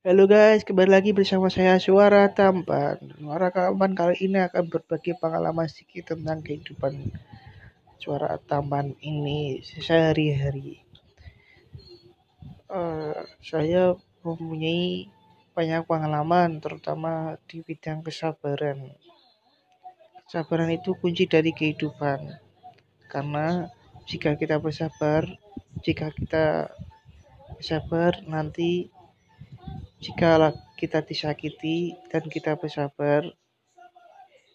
Halo guys, kembali lagi bersama saya Suara Tampan. Suara Tampan kali ini akan berbagi pengalaman sedikit tentang kehidupan Suara Tampan ini sehari-hari. Uh, saya mempunyai banyak pengalaman, terutama di bidang kesabaran. Kesabaran itu kunci dari kehidupan, karena jika kita bersabar, jika kita bersabar nanti jika kita disakiti dan kita bersabar,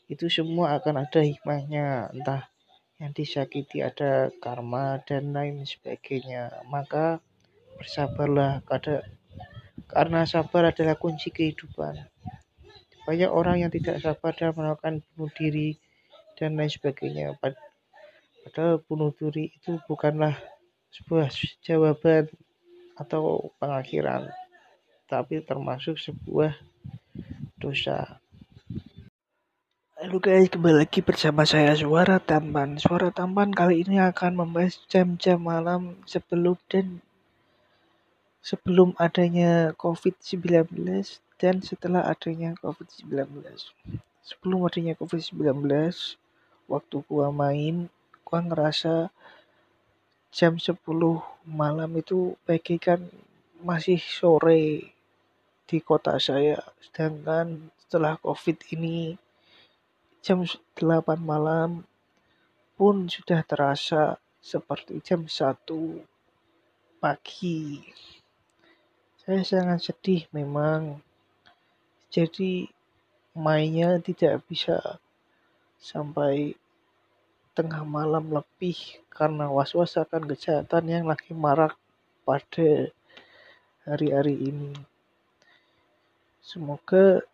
itu semua akan ada hikmahnya. Entah yang disakiti ada karma dan lain sebagainya. Maka bersabarlah karena sabar adalah kunci kehidupan. Banyak orang yang tidak sabar dan melakukan bunuh diri dan lain sebagainya. Padahal bunuh diri itu bukanlah sebuah jawaban atau pengakhiran tapi termasuk sebuah dosa. Halo guys, kembali lagi bersama saya Suara Tampan. Suara Tampan kali ini akan membahas jam-jam malam sebelum dan sebelum adanya COVID-19 dan setelah adanya COVID-19. Sebelum adanya COVID-19, waktu gua main, gua ngerasa jam 10 malam itu bagaikan masih sore di kota saya. Sedangkan setelah COVID ini jam 8 malam pun sudah terasa seperti jam 1 pagi. Saya sangat sedih memang. Jadi mainnya tidak bisa sampai tengah malam lebih karena was-was akan kejahatan yang lagi marak pada hari-hari ini. Semoga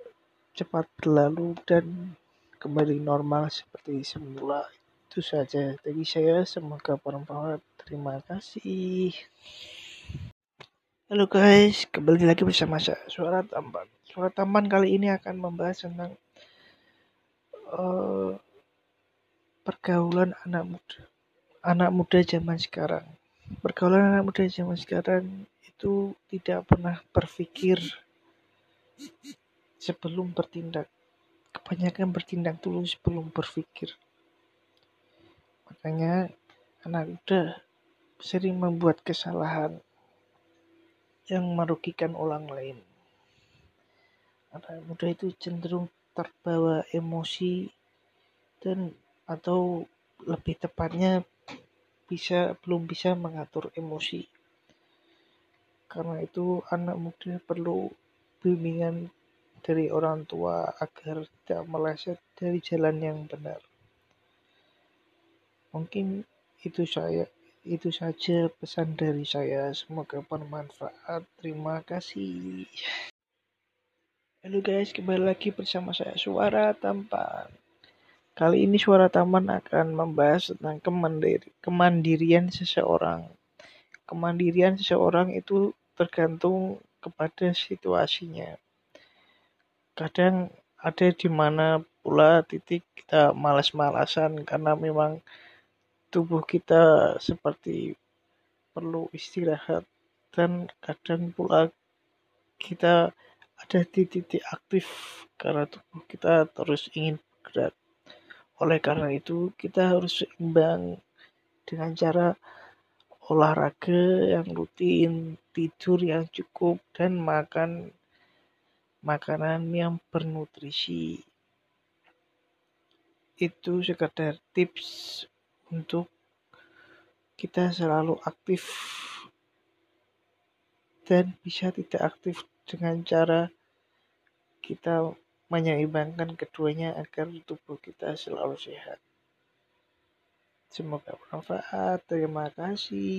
cepat berlalu dan kembali normal seperti semula. Itu saja dari saya. Semoga bermanfaat. Terima kasih. Halo guys, kembali lagi bersama saya Suara Tampan. Suara Tampan kali ini akan membahas tentang uh, pergaulan anak muda. Anak muda zaman sekarang. Pergaulan anak muda zaman sekarang itu tidak pernah berpikir sebelum bertindak. Kebanyakan bertindak dulu sebelum berpikir. Makanya anak muda sering membuat kesalahan yang merugikan orang lain. Anak muda itu cenderung terbawa emosi dan atau lebih tepatnya bisa belum bisa mengatur emosi. Karena itu anak muda perlu bimbingan dari orang tua agar tidak meleset dari jalan yang benar. Mungkin itu saya itu saja pesan dari saya. Semoga bermanfaat. Terima kasih. Halo guys, kembali lagi bersama saya Suara Tampan. Kali ini Suara Taman akan membahas tentang kemandiri, kemandirian seseorang. Kemandirian seseorang itu tergantung kepada situasinya. Kadang ada di mana pula titik kita malas-malasan karena memang tubuh kita seperti perlu istirahat dan kadang pula kita ada di titik aktif karena tubuh kita terus ingin bergerak. Oleh karena itu, kita harus seimbang dengan cara olahraga yang rutin, tidur yang cukup, dan makan makanan yang bernutrisi. Itu sekedar tips untuk kita selalu aktif dan bisa tidak aktif dengan cara kita menyeimbangkan keduanya agar tubuh kita selalu sehat. Semoga bermanfaat. Terima kasih.